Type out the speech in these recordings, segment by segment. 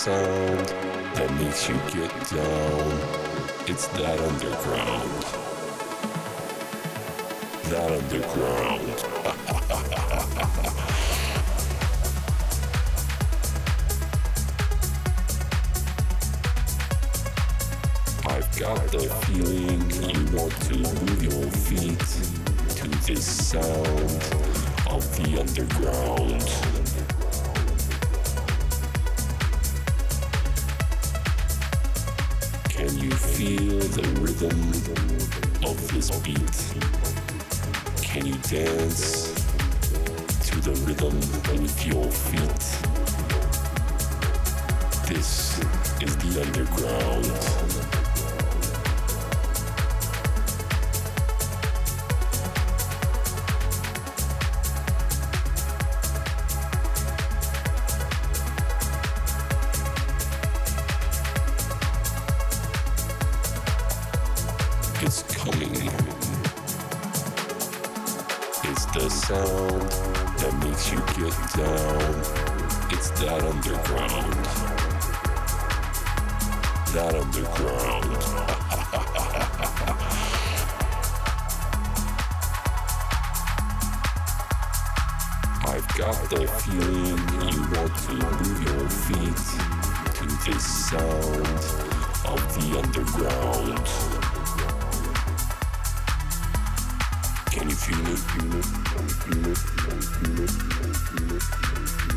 sound that makes you get down. It's that underground. That underground. I've got the feeling you want to move your feet to this sound of the underground. Dance to the rhythm with your feet? This is the underground. Get down. It's that underground. That underground. I've got the feeling you want to move your feet to this sound of the underground. Can you? Feel it? Thank you.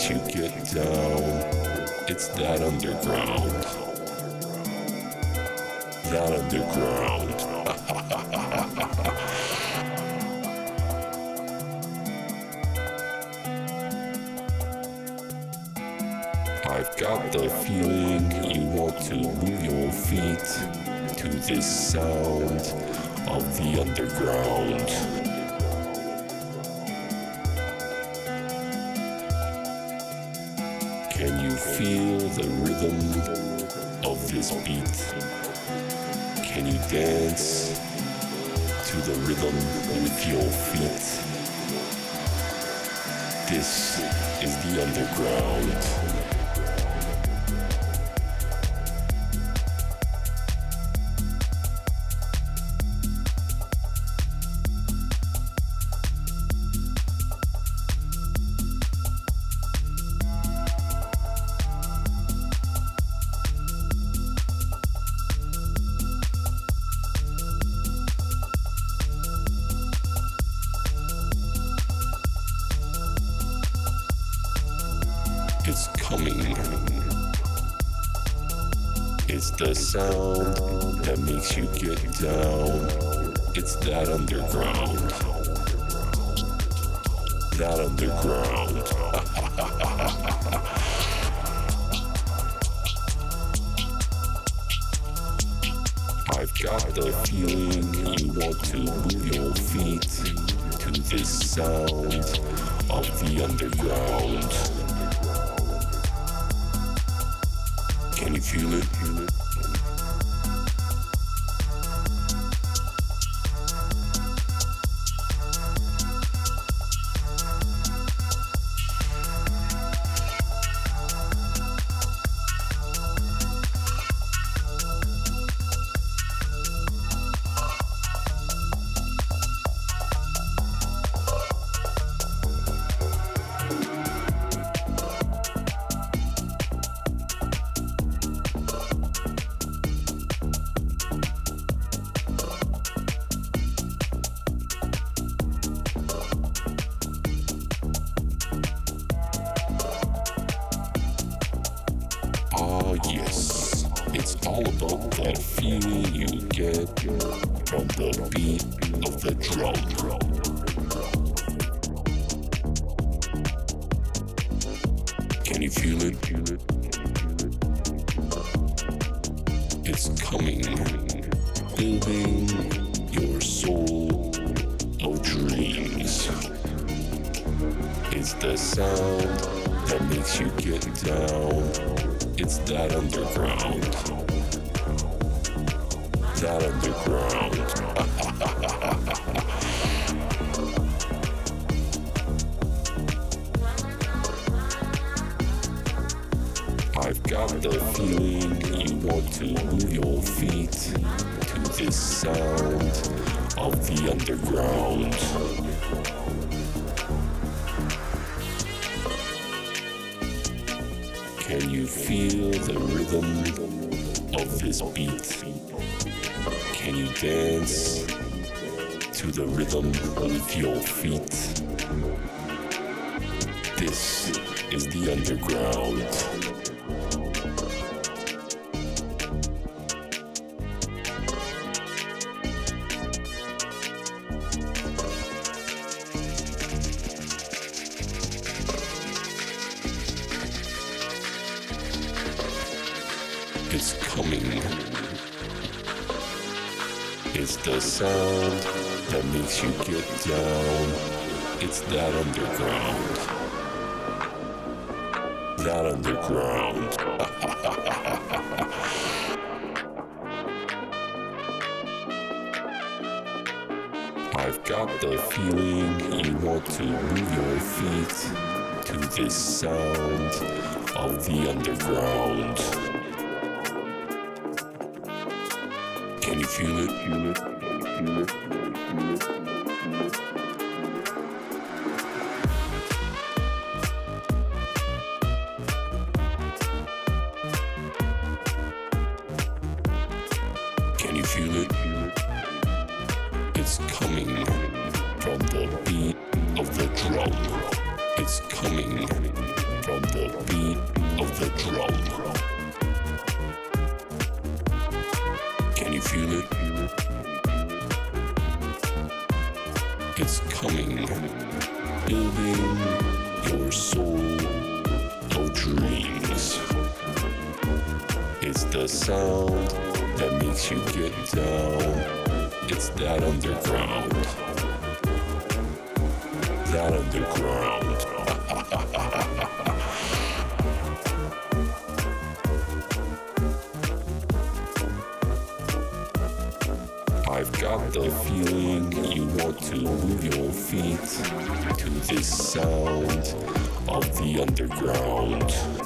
Makes you get down. It's that underground. That underground. I've got the feeling you want to move your feet to this sound of the underground. The rhythm of this beat? Can you dance to the rhythm with your feet? This is the underground. I've got the feeling you want to move your feet to this sound of the underground. Can you feel it? That underground. That underground. I've got the feeling you want to move your feet to the sound of the underground. Can you feel it? Feel it? Feel it? Feel it? coming from the beat of the drum. Can you feel it? It's coming, building your soul of dreams. It's the sound that makes you get down. It's that underground. That underground. got the feeling you want to move your feet to this sound of the underground.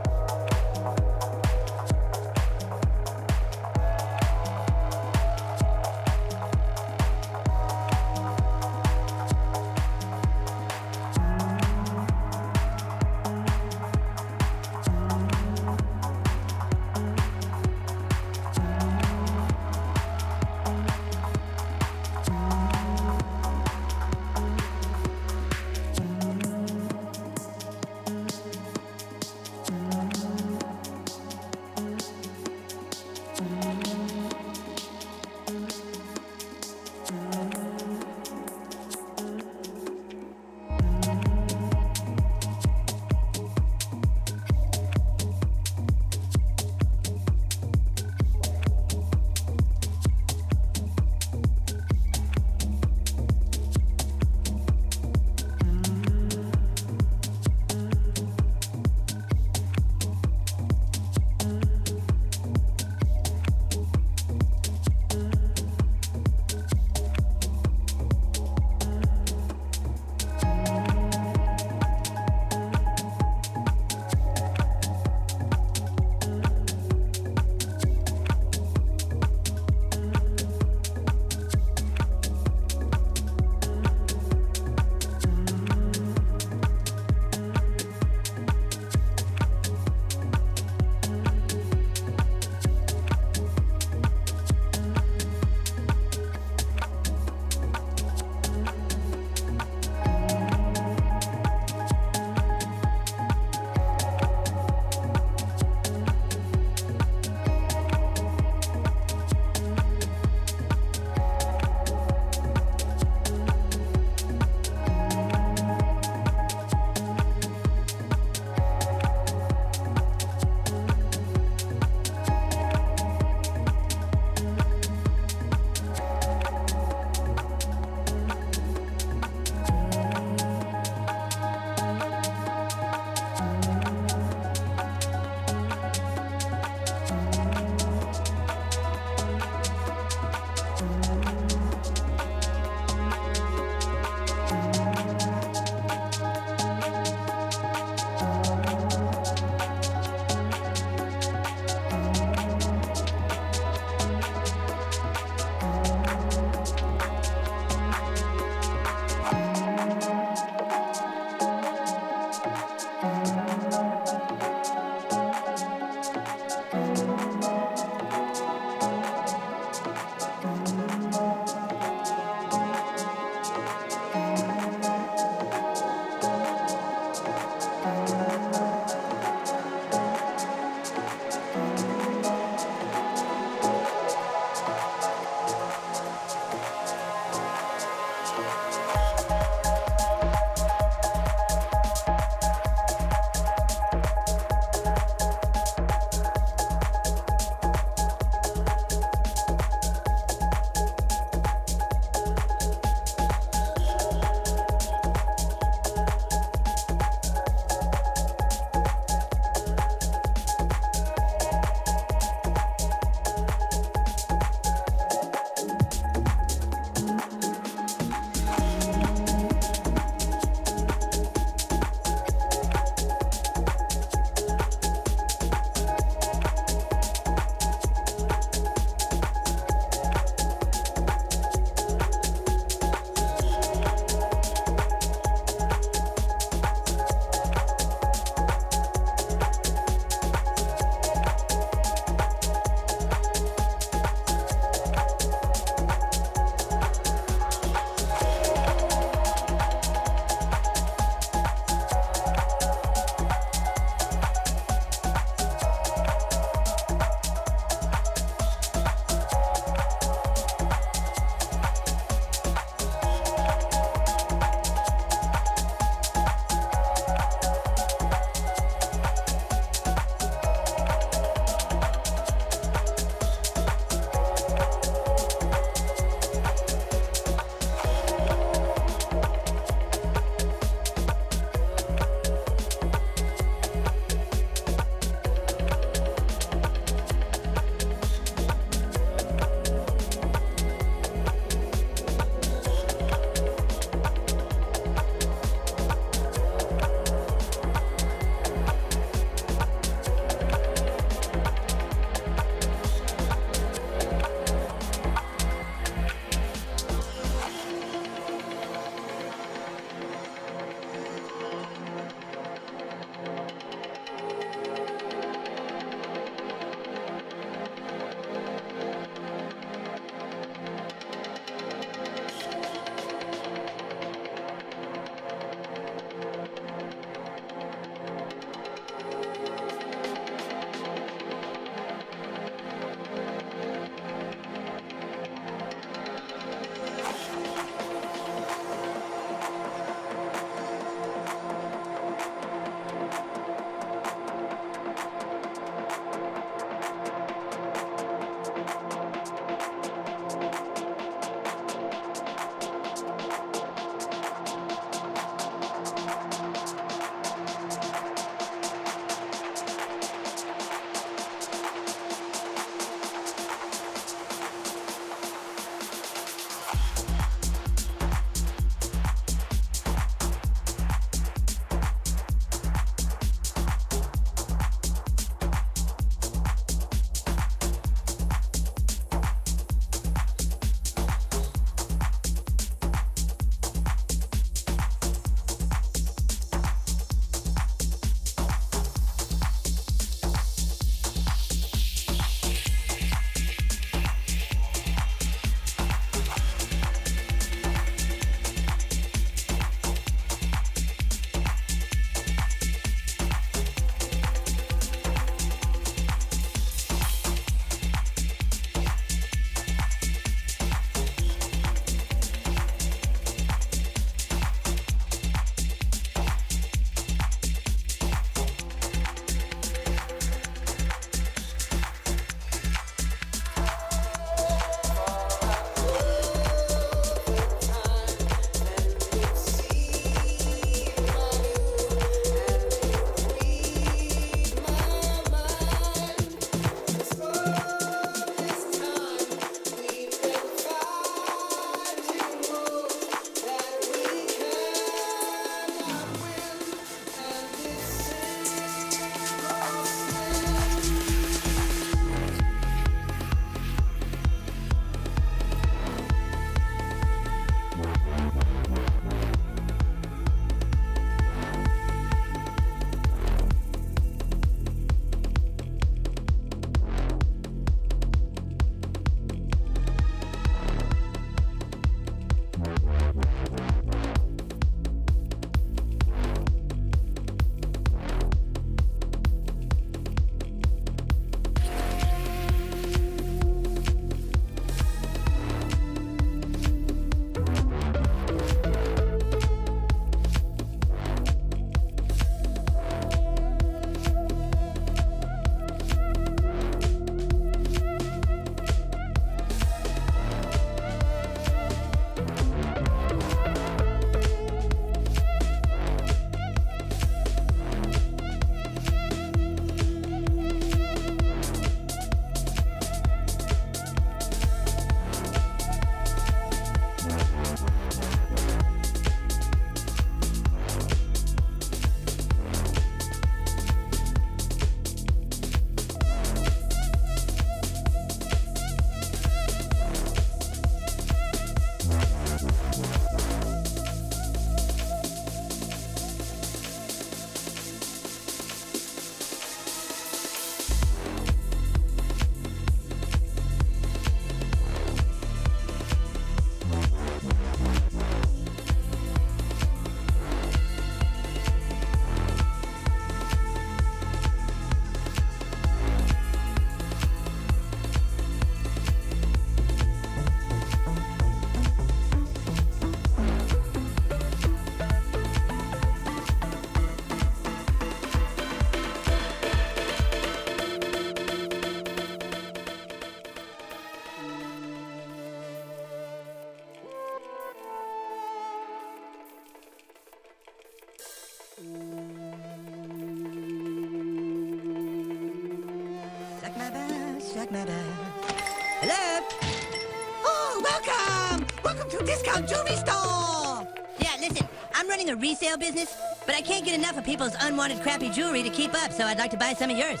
Jewelry Store! Yeah, listen, I'm running a resale business, but I can't get enough of people's unwanted crappy jewelry to keep up, so I'd like to buy some of yours.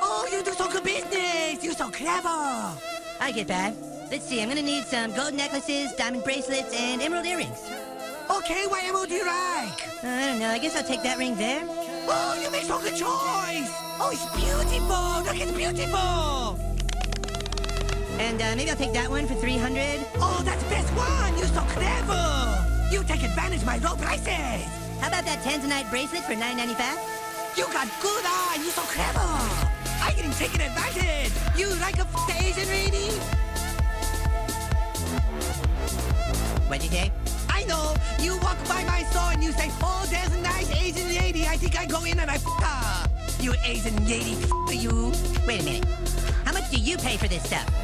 Oh, you do so good business! You're so clever! I get that. Let's see, I'm gonna need some gold necklaces, diamond bracelets, and emerald earrings. Okay, what emerald do you like? Uh, I don't know, I guess I'll take that ring there. Oh, you make so good choice! Oh, it's beautiful! Look, it's beautiful! And uh, maybe I'll take that one for 300. Oh, that's the best one! You're so clever! You take advantage of my low prices! How about that Tanzanite bracelet for 9.95? You got good eye! You're so clever! I getting taken advantage! You like a f- Asian lady? What'd you say? I know! You walk by my store and you say, Oh, there's a nice Asian lady. I think I go in and I f her. You Asian lady, f you. Wait a minute. How much do you pay for this stuff?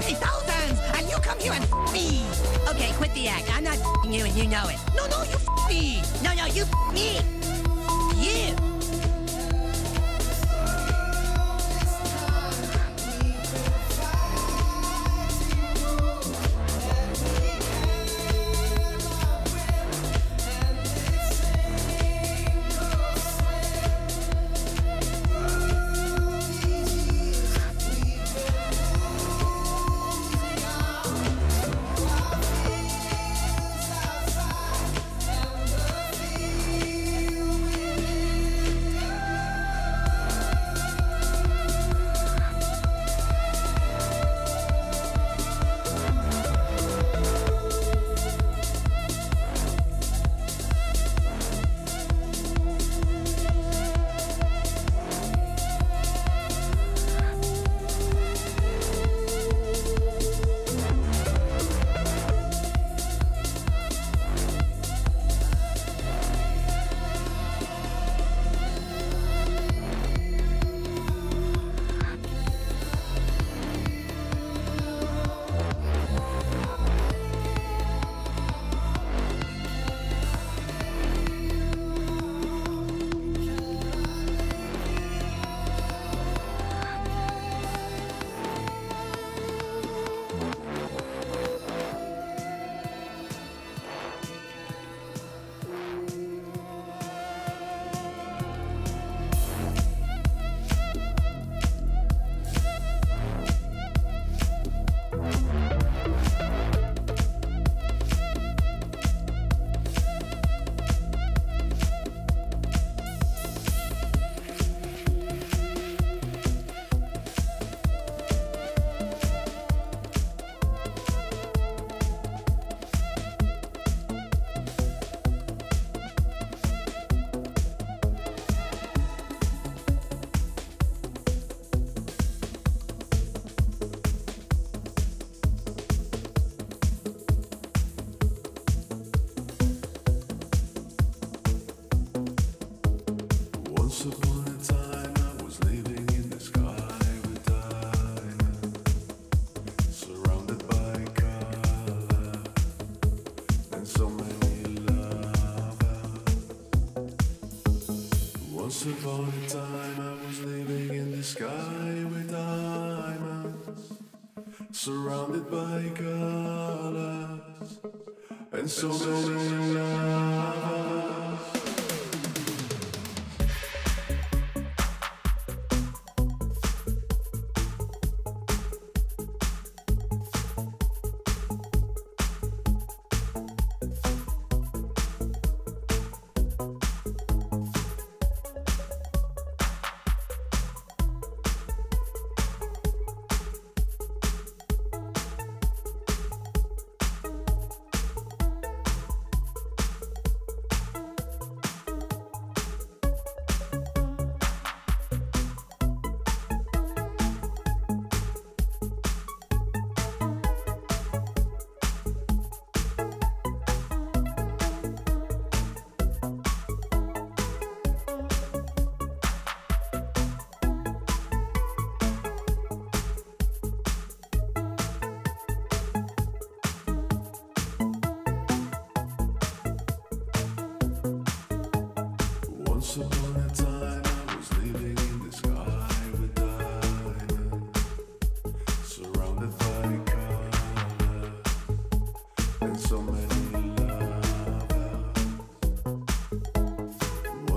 Pay thousands, and you come here and me. Okay, quit the act. I'm not you and you know it. No, no, you me. No, no, you me.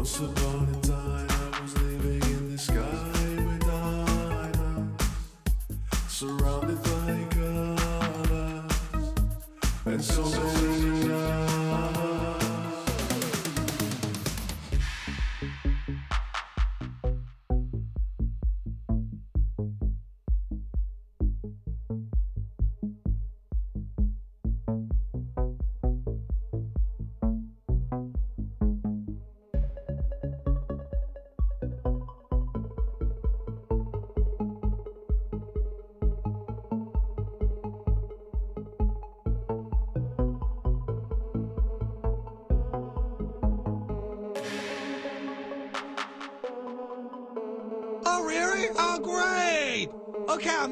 close.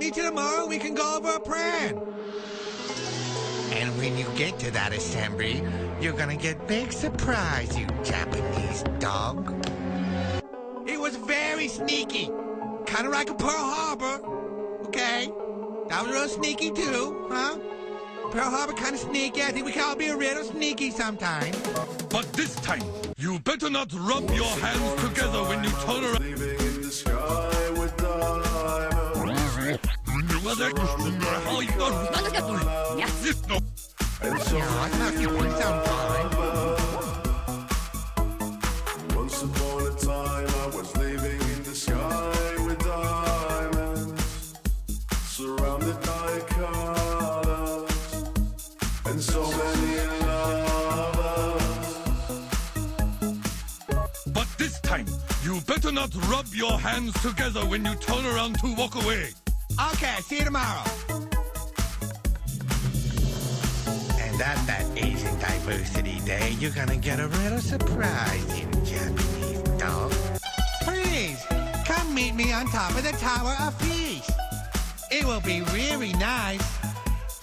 Meet you tomorrow. We can go over a plan. And when you get to that assembly, you're gonna get big surprise, you Japanese dog. It was very sneaky. Kind of like a Pearl Harbor. Okay? That was real sneaky, too, huh? Pearl Harbor kind of sneaky. I think we can all be a little sneaky sometime. But this time, you better not rub your hands together when you turn around. But this time, you better not rub your hands together when you turn around to walk away. Okay, see you tomorrow. And at that Asian Diversity Day, you're gonna get a little surprise, you Japanese dog. Please, come meet me on top of the Tower of Peace. It will be really nice.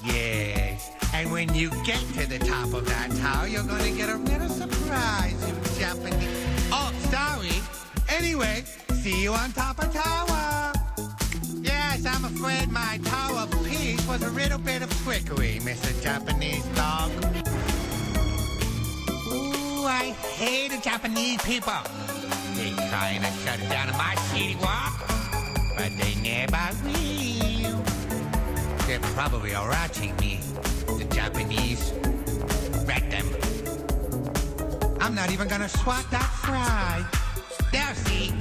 Yes. And when you get to the top of that tower, you're gonna get a little surprise, you Japanese. Oh, sorry. Anyway, see you on top of tower. Afraid my Tower Peace was a little bit of trickery, Mr. Japanese dog. Ooh, I hate the Japanese people. They trying to shut down my City Wok, but they never will. They're probably watching me. The Japanese. Rat them. I'm not even gonna swat that fry. They'll see,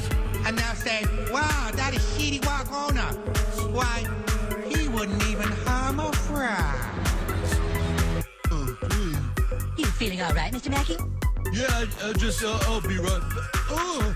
and they'll say, wow, that is Shitty Wok owner. Why, he wouldn't even harm a fry. You feeling all right, Mr. Mackey? Yeah, I, I just, uh, I'll be right back. Oh,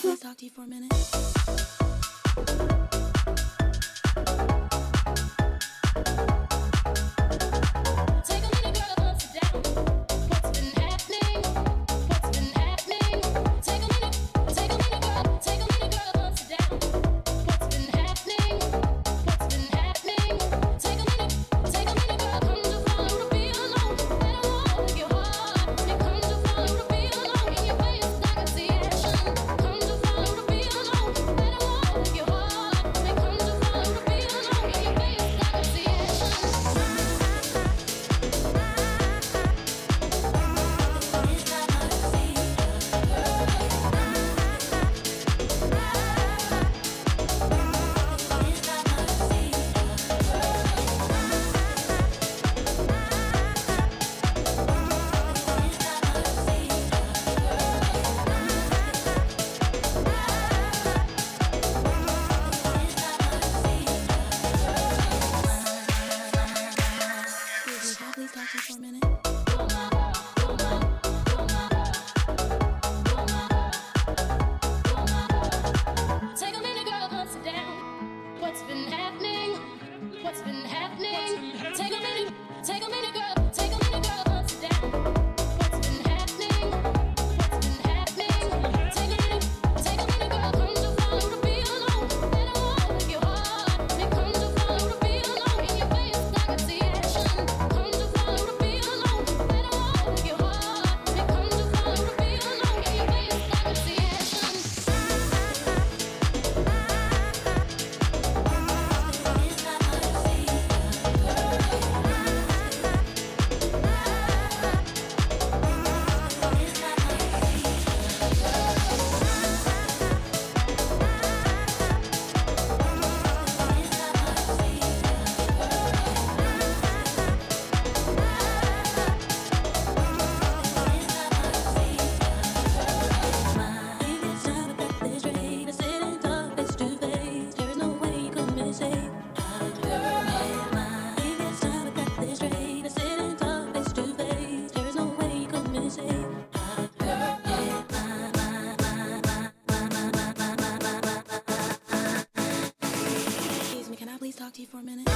Can I talk to you for a minute? For a minute?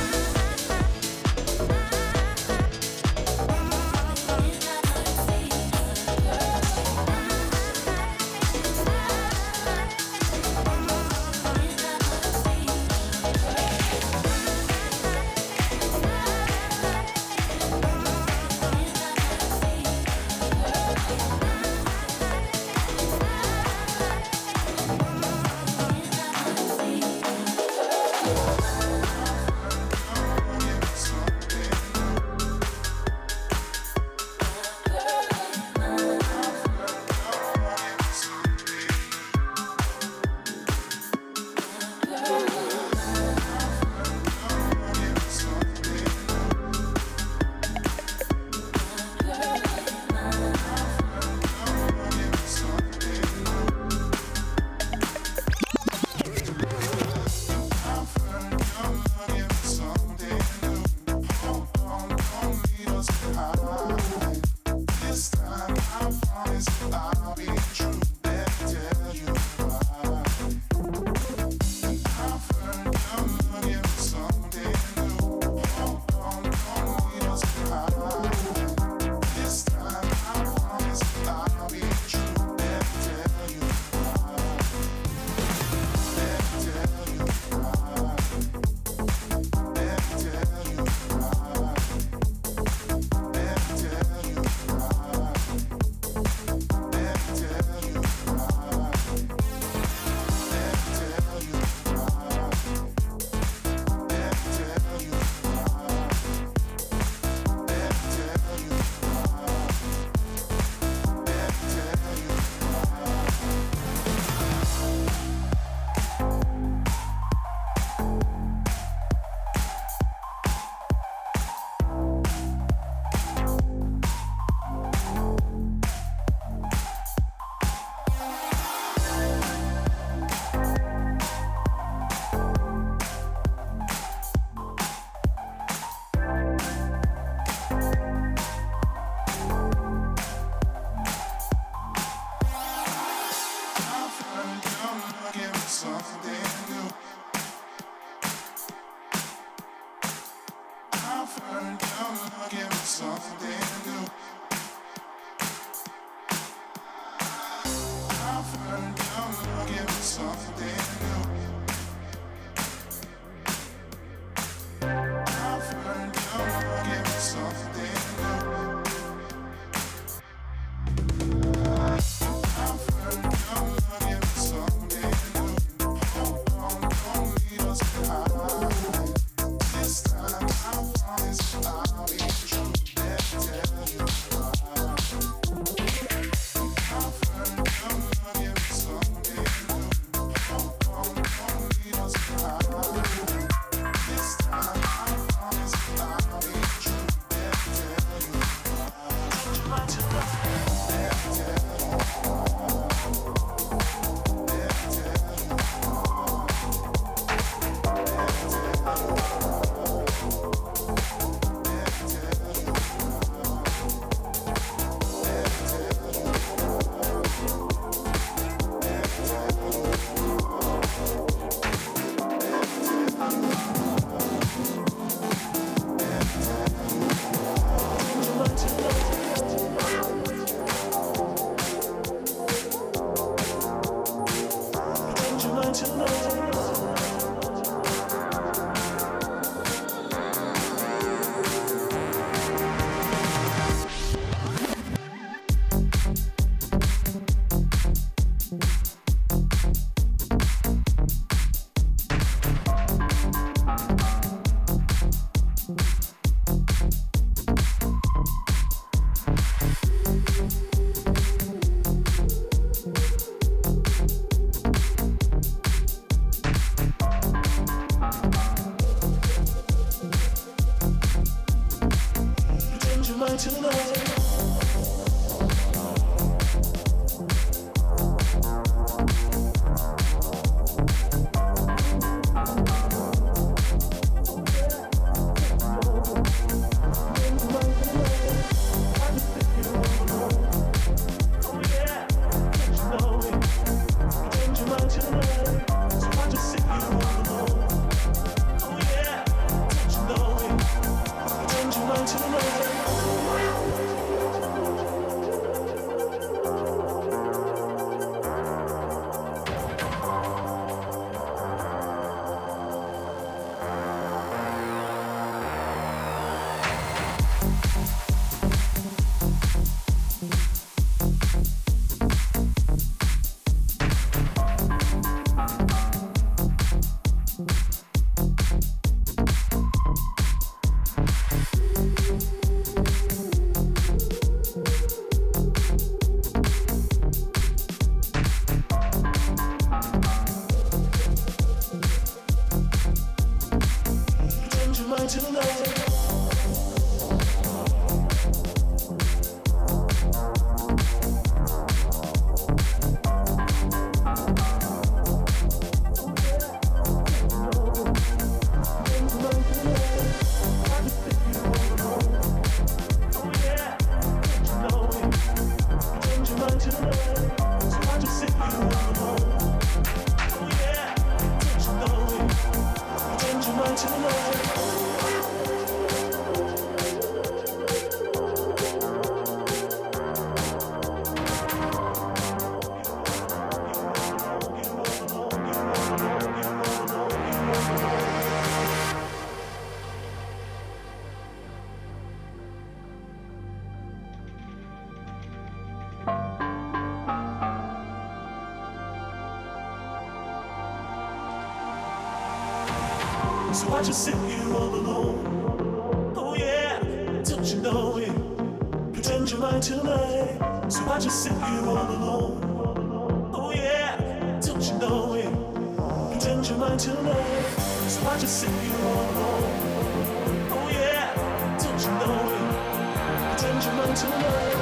So I just sit here all alone. Oh yeah, don't you know it? Pretend you're mine tonight. So I just sit here all alone. Oh yeah, don't you know it? Pretend you're mine tonight. So I just sit here all alone. Oh yeah, don't you know it? Pretend you're mine tonight.